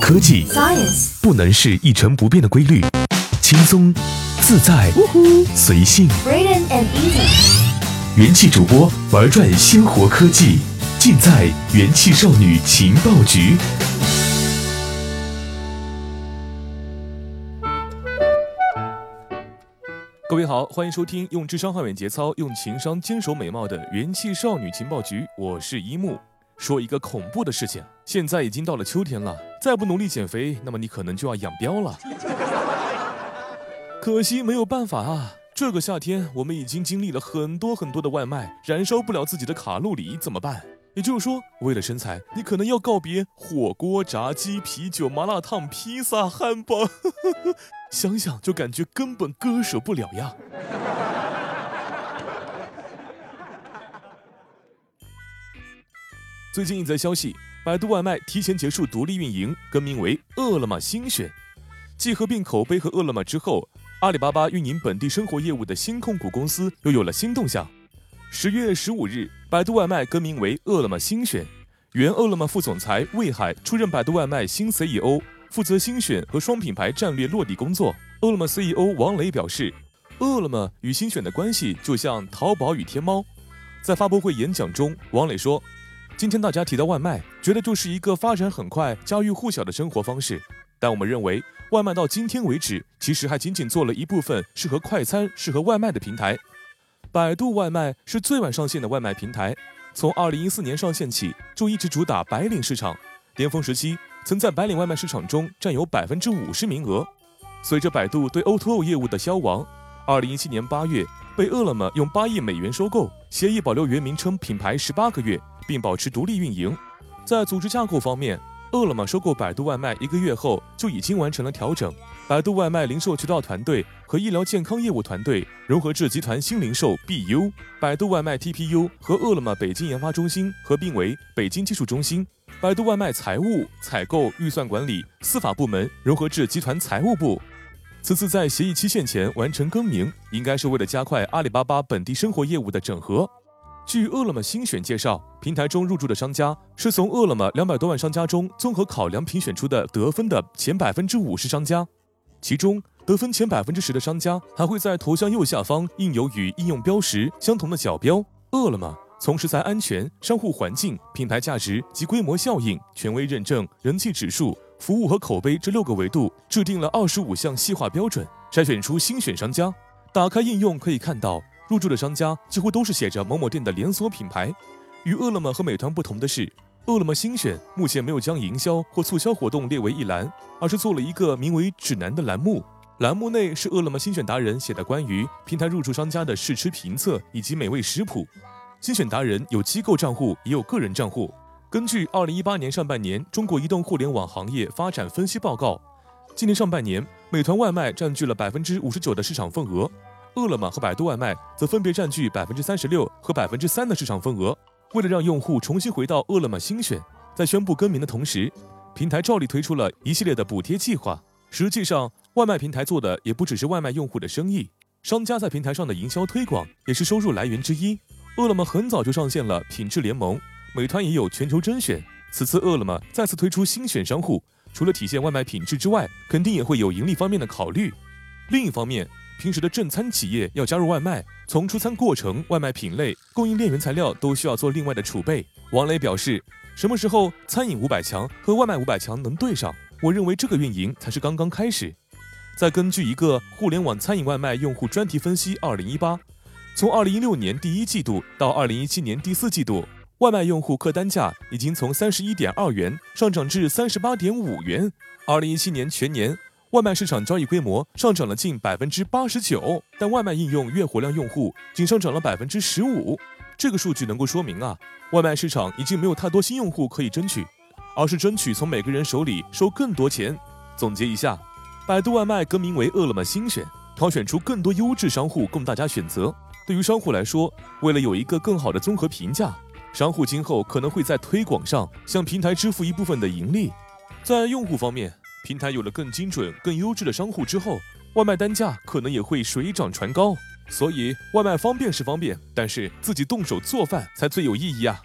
科技 Science，不能是一成不变的规律，轻松、自在、随性。And Easy，元气主播玩转鲜活科技，尽在元气少女情报局。各位好，欢迎收听用智商捍卫节操，用情商坚守美貌的元气少女情报局，我是一木。说一个恐怖的事情，现在已经到了秋天了，再不努力减肥，那么你可能就要养膘了。可惜没有办法啊，这个夏天我们已经经历了很多很多的外卖，燃烧不了自己的卡路里，怎么办？也就是说，为了身材，你可能要告别火锅、炸鸡、啤酒、麻辣烫、披萨、汉堡，想想就感觉根本割舍不了呀。最近一则消息，百度外卖提前结束独立运营，更名为饿了么新选。继合并口碑和饿了么之后，阿里巴巴运营本地生活业务的新控股公司又有了新动向。十月十五日，百度外卖更名为饿了么新选，原饿了么副总裁魏海出任百度外卖新 CEO，负责新选和双品牌战略落地工作。饿了么 CEO 王磊表示，饿了么与新选的关系就像淘宝与天猫。在发布会演讲中，王磊说。今天大家提到外卖，觉得就是一个发展很快、家喻户晓的生活方式。但我们认为，外卖到今天为止，其实还仅仅做了一部分适合快餐、适合外卖的平台。百度外卖是最晚上线的外卖平台，从2014年上线起就一直主打白领市场，巅峰时期曾在白领外卖市场中占有百分之五十名额。随着百度对 O2O 业务的消亡，2017年8月被饿了么用八亿美元收购，协议保留原名称品牌十八个月。并保持独立运营。在组织架构方面，饿了么收购百度外卖一个月后就已经完成了调整，百度外卖零售渠道团队和医疗健康业务团队融合至集团新零售 BU，百度外卖 TPU 和饿了么北京研发中心合并为北京技术中心，百度外卖财务、采购、预算管理、司法部门融合至集团财务部。此次在协议期限前完成更名，应该是为了加快阿里巴巴本地生活业务的整合。据饿了么新选介绍，平台中入驻的商家是从饿了么两百多万商家中综合考量评选出的得分的前百分之五十商家，其中得分前百分之十的商家还会在头像右下方印有与应用标识相同的角标。饿了么从食材安全、商户环境、品牌价值及规模效应、权威认证、人气指数、服务和口碑这六个维度制定了二十五项细化标准，筛选出新选商家。打开应用可以看到。入驻的商家几乎都是写着某某店的连锁品牌。与饿了么和美团不同的是，饿了么新选目前没有将营销或促销活动列为一栏，而是做了一个名为“指南”的栏目。栏目内是饿了么新选达人写的关于平台入驻商家的试吃评测以及美味食谱。新选达人有机构账户，也有个人账户。根据二零一八年上半年中国移动互联网行业发展分析报告，今年上半年美团外卖占据了百分之五十九的市场份额。饿了么和百度外卖则分别占据百分之三十六和百分之三的市场份额。为了让用户重新回到饿了么新选，在宣布更名的同时，平台照例推出了一系列的补贴计划。实际上，外卖平台做的也不只是外卖用户的生意，商家在平台上的营销推广也是收入来源之一。饿了么很早就上线了品质联盟，美团也有全球甄选。此次饿了么再次推出新选商户，除了体现外卖品质之外，肯定也会有盈利方面的考虑。另一方面，平时的正餐企业要加入外卖，从出餐过程、外卖品类、供应链原材料都需要做另外的储备。王磊表示，什么时候餐饮五百强和外卖五百强能对上？我认为这个运营才是刚刚开始。再根据一个互联网餐饮外卖用户专题分析，二零一八，从二零一六年第一季度到二零一七年第四季度，外卖用户客单价已经从三十一点二元上涨至三十八点五元。二零一七年全年。外卖市场交易规模上涨了近百分之八十九，但外卖应用月活量用户仅上涨了百分之十五。这个数据能够说明啊，外卖市场已经没有太多新用户可以争取，而是争取从每个人手里收更多钱。总结一下，百度外卖更名为饿了么新选，挑选出更多优质商户供大家选择。对于商户来说，为了有一个更好的综合评价，商户今后可能会在推广上向平台支付一部分的盈利。在用户方面，平台有了更精准、更优质的商户之后，外卖单价可能也会水涨船高。所以，外卖方便是方便，但是自己动手做饭才最有意义啊！